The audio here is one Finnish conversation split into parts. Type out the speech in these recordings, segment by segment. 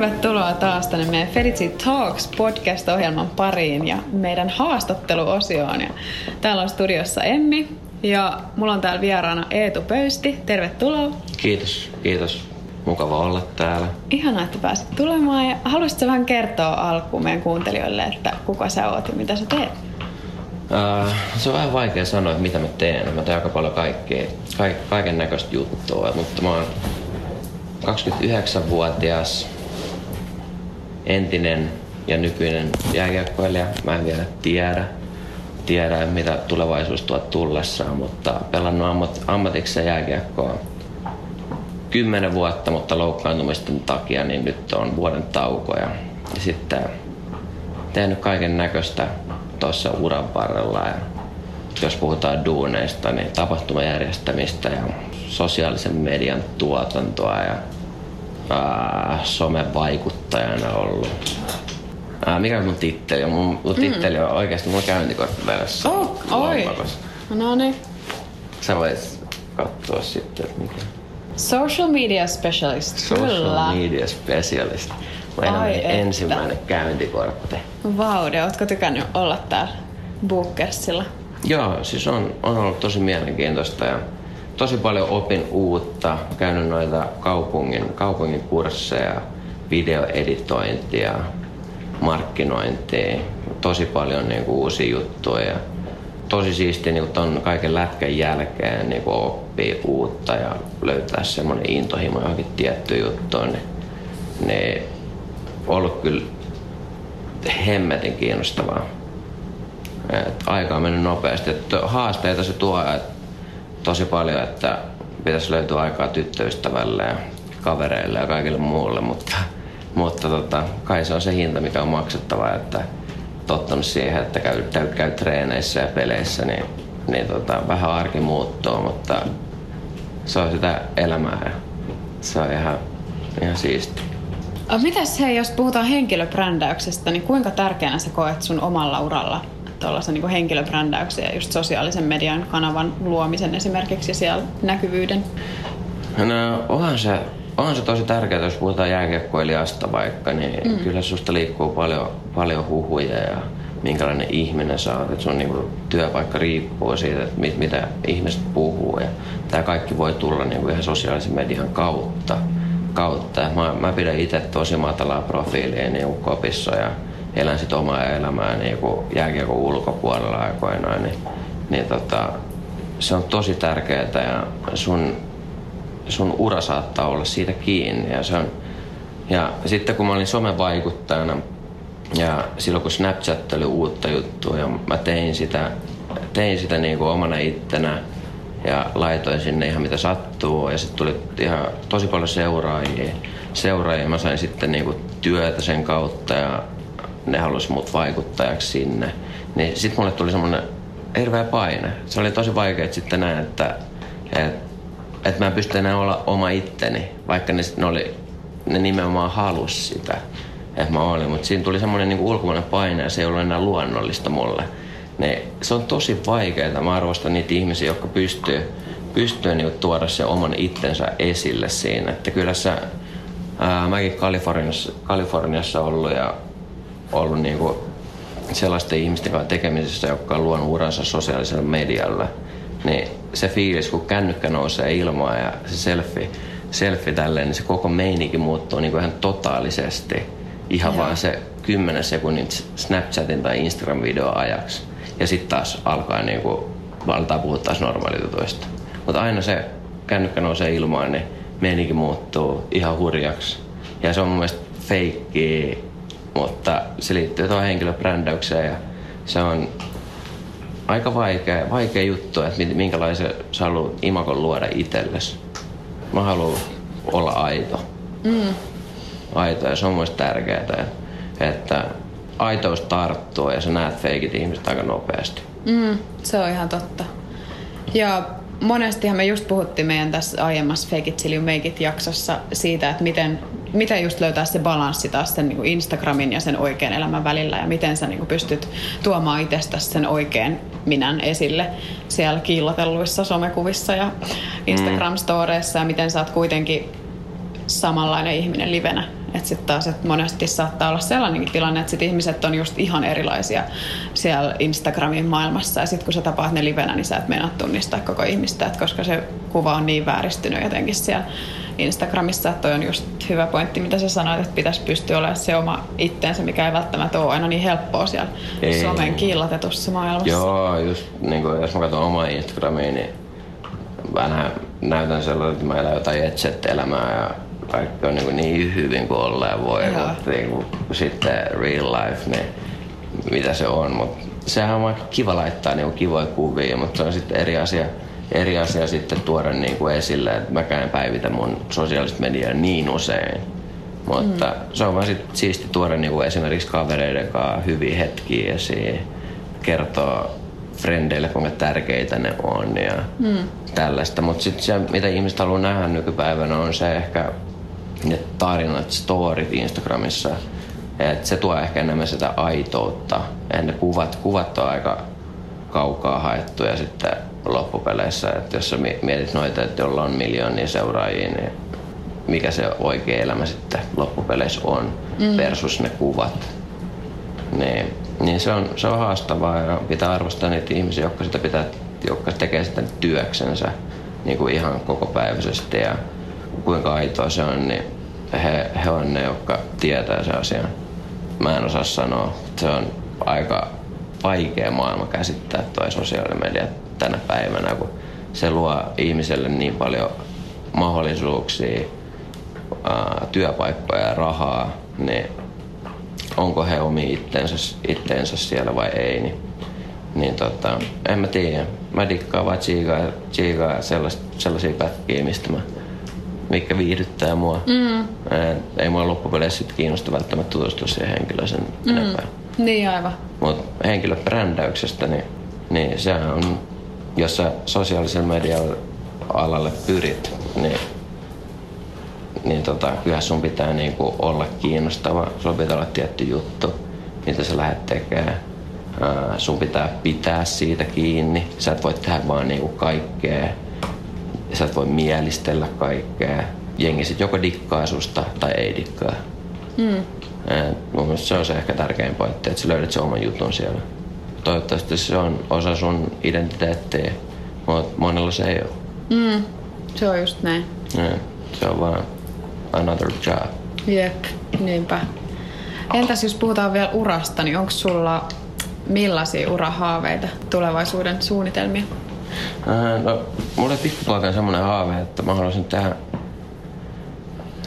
Tervetuloa taas tänne meidän Felicity Talks podcast-ohjelman pariin ja meidän haastatteluosioon. Ja täällä on studiossa Emmi ja mulla on täällä vieraana Eetu Pöysti. Tervetuloa. Kiitos, kiitos. Mukava olla täällä. Ihanaa, että pääsit tulemaan. Ja haluaisitko vähän kertoa alkuun meidän kuuntelijoille, että kuka sä oot ja mitä sä teet? Uh, se on vähän vaikea sanoa, että mitä mä teen. Mä teen aika paljon kaikkea, kaik, kaiken näköistä juttua, mutta mä oon 29-vuotias entinen ja nykyinen jääkiekkoilija. Mä en vielä tiedä, tiedä mitä tulevaisuus tuo tullessaan, mutta pelannut ammat, ammatikseen jääkiekkoa kymmenen vuotta, mutta loukkaantumisten takia niin nyt on vuoden tauko ja, ja sitten tehnyt kaiken näköistä tuossa uran varrella ja jos puhutaan duuneista, niin tapahtumajärjestämistä ja sosiaalisen median tuotantoa ja ää, somevaikuttajana ollut. Ää, mikä on mun titteli? Mun, mun titteli on oikeasti mun käyntikortti veressä. Oh, oi. No niin. Sä voit katsoa sitten, että mikä. Social media specialist. Social Kyllä. media specialist. Ai että. ensimmäinen käyntikortti. Vaude, ootko tykännyt olla täällä Bookersilla? Joo, siis on, on ollut tosi mielenkiintoista ja tosi paljon opin uutta. Käynyt noita kaupungin, kaupungin kursseja, videoeditointia, markkinointia, tosi paljon niin kuin, uusia juttuja. Ja tosi siistiä niin ton kaiken lätkän jälkeen niin kuin oppii uutta ja löytää semmoinen intohimo johonkin tiettyyn juttuun. Niin, niin ollut kyllä hemmetin kiinnostavaa. Et aika on mennyt nopeasti. Et haasteita se tuo et tosi paljon, että pitäisi löytyä aikaa tyttöystävälle ja kavereille ja kaikille muulle, mutta, mutta tota, kai se on se hinta, mikä on maksettava, että tottunut siihen, että käy, käy, käy treeneissä ja peleissä, niin, niin tota, vähän arki muuttuu, mutta se on sitä elämää ja se on ihan, ihan siisti. Mitäs hei, jos puhutaan henkilöbrändäyksestä, niin kuinka tärkeänä sä koet sun omalla uralla tuollaisen niin henkilöbrändäyksen ja just sosiaalisen median kanavan luomisen esimerkiksi ja siellä näkyvyyden? No onhan se, onhan se tosi tärkeää, jos puhutaan jääkiekkoilijasta vaikka, niin mm. kyllä susta liikkuu paljon, paljon huhuja ja minkälainen ihminen sä oot. Et sun niinku työpaikka riippuu siitä, että mit, mitä ihmiset puhuu. Ja tämä kaikki voi tulla niinku ihan sosiaalisen median kautta. kautta. Mä, mä pidän itse tosi matalaa profiilia niinku kopissa ja elän sit omaa elämää niinku jääkiekon ulkopuolella aikoinaan. Niin, niin tota, se on tosi tärkeää ja sun sun ura saattaa olla siitä kiinni. Ja, se on, ja sitten kun mä olin somevaikuttajana ja silloin kun Snapchat oli uutta juttua ja mä tein sitä, tein sitä niin kuin omana ittenä ja laitoin sinne ihan mitä sattuu ja sitten tuli ihan tosi paljon seuraajia. seuraajia. Mä sain sitten niin kuin työtä sen kautta ja ne halusi mut vaikuttajaksi sinne. Niin sitten mulle tuli semmoinen hirveä paine. Se oli tosi vaikea sitten näin, että, että että mä en pysty enää olla oma itteni, vaikka ne, ne, oli, ne nimenomaan halus sitä, että mä olin. Mutta siinä tuli semmoinen niin ulkomainen paine ja se ei ollut enää luonnollista mulle. Ne, se on tosi vaikeaa. Mä arvostan niitä ihmisiä, jotka pystyy, pystyy niin tuoda sen oman itsensä esille siinä. Että kyllä sä, ää, mäkin Kaliforniassa, Kaliforniassa ollut ja ollut niin kuin sellaisten ihmisten kanssa tekemisissä, jotka on luonut uransa sosiaalisella medialla – niin se fiilis, kun kännykkä nousee ilmaan ja se selfie, selfie tälleen, niin se koko meininki muuttuu niin kuin ihan totaalisesti. Ihan Joo. vaan se 10 sekunnin Snapchatin tai Instagram-video ajaksi. Ja sitten taas alkaa niin kuin, valtaa puhua taas normaalitutuista. Mutta aina se kännykkä nousee ilmaan, niin meininki muuttuu ihan hurjaksi. Ja se on mun mielestä feikki, mutta se liittyy tuohon henkilöbrändäykseen ja se on aika vaikea, vaikea juttu, että minkälaisen sä haluat imakon luoda itsellesi. Mä haluan olla aito. Mm. Aito ja se on myös tärkeää, että, että aitous tarttuu ja sä näet feikit ihmiset aika nopeasti. Mm, se on ihan totta. Ja monestihan me just puhuttiin meidän tässä aiemmassa Fake It Till You Make It jaksossa siitä, että miten, miten just löytää se balanssi taas sen niin Instagramin ja sen oikean elämän välillä ja miten sä niin pystyt tuomaan itsestäsi sen oikean minän esille siellä kiillotelluissa somekuvissa ja Instagram-storeissa ja miten sä oot kuitenkin samanlainen ihminen livenä. Että sitten taas, että monesti saattaa olla sellainenkin tilanne, että sit ihmiset on just ihan erilaisia siellä Instagramin maailmassa. Ja sitten kun sä tapaat ne livenä, niin sä et meinaa tunnistaa koko ihmistä, että koska se kuva on niin vääristynyt jotenkin siellä Instagramissa, toi on just hyvä pointti, mitä sä sanoit, että pitäisi pystyä olemaan se oma itteensä, mikä ei välttämättä ole aina niin helppoa siellä ei. somen kiillatetussa maailmassa. Joo, just niin kuin, jos mä katson omaa Instagramiin, niin vähän näytän sellainen, että mä elän jotain etset-elämää ja kaikki on niin, niin hyvin kuin ollaan voi, mutta niin kuin, sitten real life, niin mitä se on. Mutta sehän on aika kiva laittaa niin kivoja kuvia, mutta se on sitten eri asia, eri asia sitten tuoda niin kuin esille, että mäkään en päivitä mun sosiaalista mediaa niin usein. Mutta mm. se on vaan sit siisti tuoda niin kuin esimerkiksi kavereiden kanssa hyviä hetkiä esiin, kertoa frendeille, kuinka tärkeitä ne on ja mm. tällaista. Mutta sitten se, mitä ihmiset haluaa nähdä nykypäivänä, on se ehkä ne tarinat, storit Instagramissa. Et se tuo ehkä enemmän sitä aitoutta. Ja ne kuvat, kuvat on aika kaukaa haettuja sitten loppupeleissä. Että jos sä mietit noita, että jolla on miljoonia seuraajia, niin mikä se oikea elämä sitten loppupeleissä on mm. versus ne kuvat. Niin, niin se, on, se on haastavaa ja pitää arvostaa niitä ihmisiä, jotka, sitä pitää, jotka tekee sitten työksensä niin kuin ihan kokopäiväisesti ja kuinka aitoa se on, niin he, he on ne, jotka tietää se asian. Mä en osaa sanoa. Se on aika vaikea maailma käsittää toi sosiaalinen media tänä päivänä, kun se luo ihmiselle niin paljon mahdollisuuksia, ää, työpaikkoja ja rahaa, niin onko he omi itteensä, itteensä siellä vai ei, niin, niin tota, en mä tiedä. Mä dikkaan vaan tsiikaa, tsiikaa sellaisia pätkiä, mistä mä mikä viihdyttää mua. Mm. Ei mua loppupeleissä sit kiinnosta välttämättä tutustua siihen henkilöön sen mm. enempää. Niin aivan. Mutta henkilöbrändäyksestä, niin, niin se on, jos sä sosiaalisen median alalle pyrit, niin, niin tota, kyllä sun pitää niinku olla kiinnostava. Sun pitää olla tietty juttu, mitä sä lähdet tekemään. sun pitää pitää siitä kiinni. Sä et voi tehdä vaan niinku kaikkea sä et voi mielistellä kaikkea. Jengi sit joko dikkaa susta tai ei dikkaa. Mm. mun mielestä se on se ehkä tärkein pointti, että sä löydät sen oman jutun siellä. Toivottavasti se on osa sun identiteettiä, mutta monella se ei ole. Mm. Se on just näin. Ja, se on vaan another job. Jep, niinpä. Entäs jos puhutaan vielä urasta, niin onko sulla millaisia urahaaveita, tulevaisuuden suunnitelmia? Äh, no, mulla oli pikkupoikana semmoinen haave, että mä haluaisin tehdä...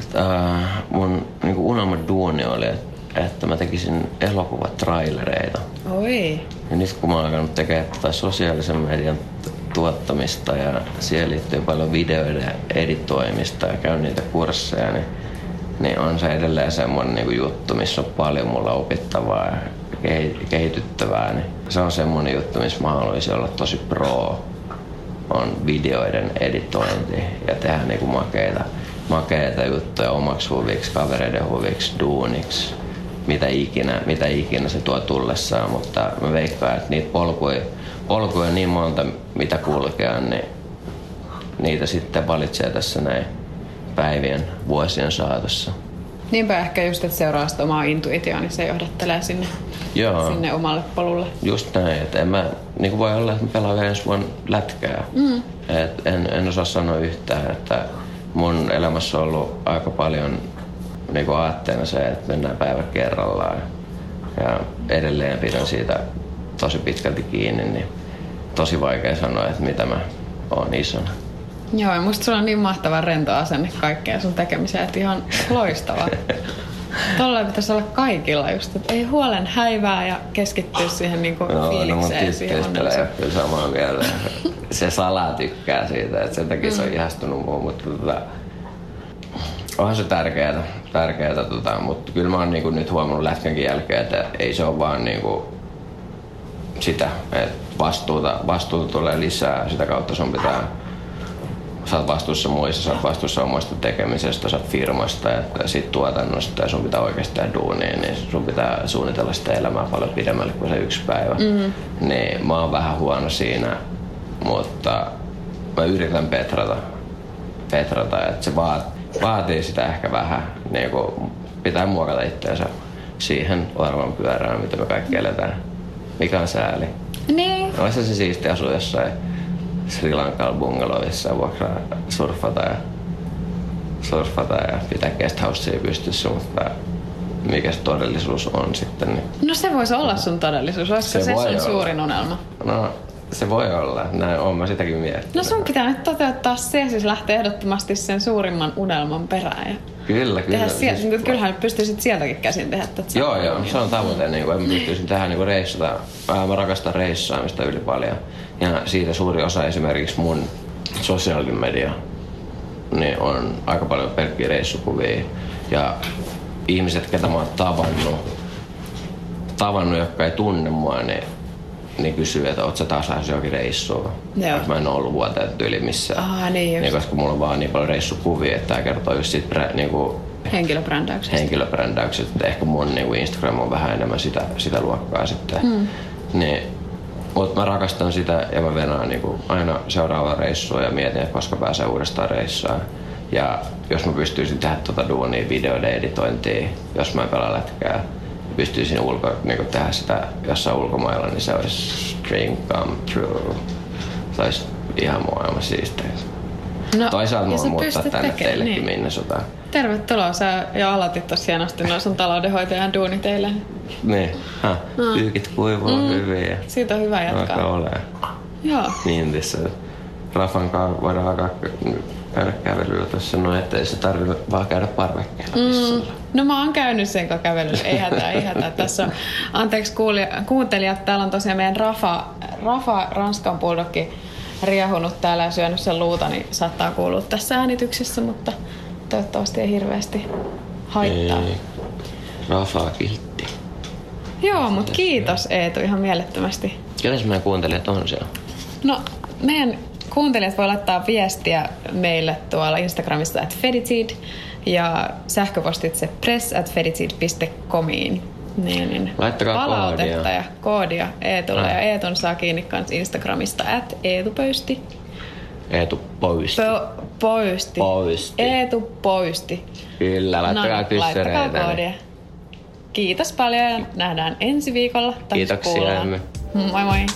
Että, äh, mun niin unelma duuni oli, että, että mä tekisin elokuvatrailereita. Oi. Ja nyt kun mä oon alkanut tekemään tätä sosiaalisen median tuottamista ja siihen liittyy paljon videoiden editoimista ja käyn niitä kursseja, niin, niin on se edelleen semmoinen niin juttu, missä on paljon mulla opittavaa ja kehityttävää. Niin se on semmoinen juttu, missä mä haluaisin olla tosi pro on videoiden editointi ja tehdä niinku makeita, makeita juttuja omaksi huviksi, kavereiden huviksi, duuniksi, mitä ikinä, mitä ikinä se tuo tullessaan, mutta mä veikkaan, että niitä polkuja, polkuja niin monta, mitä kulkea, niin niitä sitten valitsee tässä näin päivien, vuosien saatossa. Niinpä ehkä just, että seuraa sitä omaa intuitioon, niin se johdattelee sinne, Joo. sinne omalle polulle. Just näin, että en mä, niin kuin voi olla, että mä pelaan ensi vuonna lätkää. Mm. Et en, en osaa sanoa yhtään, että mun elämässä on ollut aika paljon niin aatteena se, että mennään päivä kerrallaan. Ja edelleen pidän siitä tosi pitkälti kiinni, niin tosi vaikea sanoa, että mitä mä oon isona. Joo, ja musta sulla on niin mahtava rento asenne kaikkeen sun tekemiseen, että ihan loistava. Tolla pitäisi olla kaikilla just, että ei huolen häivää ja keskittyä siihen niinku No, no mun fiilikseen. siihen tyttöystävä ei ole kyllä samaa mieltä. Se salaa tykkää siitä, että sen takia se on ihastunut muuhun, mutta tota, onhan se tärkeää, tärkeää tota, mutta kyllä mä oon niinku nyt huomannut lätkänkin jälkeen, että ei se ole vaan niinku sitä, että vastuuta, vastuuta tulee lisää, sitä kautta sun pitää sä oot vastuussa muissa, sä oot vastuussa omasta tekemisestä, sä oot firmasta ja sit tuotannosta ja sun pitää oikeasti tehdä duunia, niin sun pitää suunnitella sitä elämää paljon pidemmälle kuin se yksi päivä. Mm. Niin mä oon vähän huono siinä, mutta mä yritän petrata, petrata että se vaat, vaatii sitä ehkä vähän, niin kuin pitää muokata itseensä siihen varmaan pyörään, mitä me kaikki eletään. Mikä on sääli? Niin. Olisi se siistiä asua jossain Sri Lankalla bungalovissa ja vuokraa surfata ja surfata ja pitää guesthousea pystyssä, mutta mikä se todellisuus on sitten. Niin, No se voisi olla sun todellisuus. Olisiko se, Se sun olla. suurin unelma? no, se voi olla. Näin on mä sitäkin miettinyt. No sun pitää nyt toteuttaa se, siis lähteä ehdottomasti sen suurimman unelman perään. Ja Kyllä, kyllä. tehdä sieltä, Siis- siis... Kyllähän pystyisit sieltäkin käsin tehdä tätä. Joo, joo, se on tavoite, niin kuin, mä pystyisin tehdä niin reissata. Mä rakastan reissaamista yli paljon. Ja siitä suuri osa esimerkiksi mun sosiaalinen media niin on aika paljon pelkkiä reissukuvia. Ja ihmiset, ketä mä oon tavannut, tavannut, jotka ei tunne mua, niin, niin kysyy, että sä taas lähes johonkin reissuun. Joo. Mä en ole ollut vuoteen yli missään. Aa, niin just. niin, koska mulla on vaan niin paljon reissukuvia, että tää kertoo just siitä brä- niin kuin Henkilöbrändäyksestä. henkilöbrändäykset. että Ehkä mun niinku Instagram on vähän enemmän sitä, sitä luokkaa sitten. Mm. Niin, mutta mä rakastan sitä ja mä venaan niinku aina seuraavaa reissua ja mietin, että koska pääsee uudestaan reissaan. Ja jos mä pystyisin tehdä tuota duunia, videoiden editointia, jos mä en pelaa lätkää, pystyisin ulko, niinku tehdä sitä jossain ulkomailla, niin se olisi dream come true. Se olisi ihan maailman siistiä. No, Toisaalta sä muuttaa tänne tekemään, teillekin niin. Minnesotaan. Tervetuloa, sä jo aloitit tossa hienosti noin sun taloudenhoitajan duuni teille. Niin, ha, pyykit kuivuu mm. hyvin ja Siitä on hyvä alkaa jatkaa. olemaan Joo. niin tässä. Rafan kanssa voidaan alkaa käydä kävelyllä tuossa noin, ettei se tarvitse vaan käydä parvekkeella mm. No mä oon käynyt sen kanssa kävelyllä. Ei hätää, ei hätää. Tässä on, anteeksi kuuntelijat, täällä on tosiaan meidän Rafa, Rafa Ranskan bulldogki riehunut täällä ja syönyt sen luuta, niin saattaa kuulua tässä äänityksessä, mutta toivottavasti ei hirveästi haittaa. Ei. Rafa kiltti. Joo, mutta kiitos Eetu ihan mielettömästi. Kenes meidän kuuntelijat on siellä? No, meidän kuuntelijat voi laittaa viestiä meille tuolla Instagramissa at feditid ja sähköpostitse press at feditid.comiin. Niin, niin. Laittakaa Palautetta koodia. ja koodia Eetulle. Ah. Ja Eetun saa kiinni kans Instagramista at Eetupöysti. Eetu poisti. Pö- poisti. Poisti. Eetu poisti. Kyllä, laittakaa niin, laittakaa kyssäreitä. koodia. Kiitos paljon ja nähdään ensi viikolla. Kiitoksia, kuullaan. Moi moi.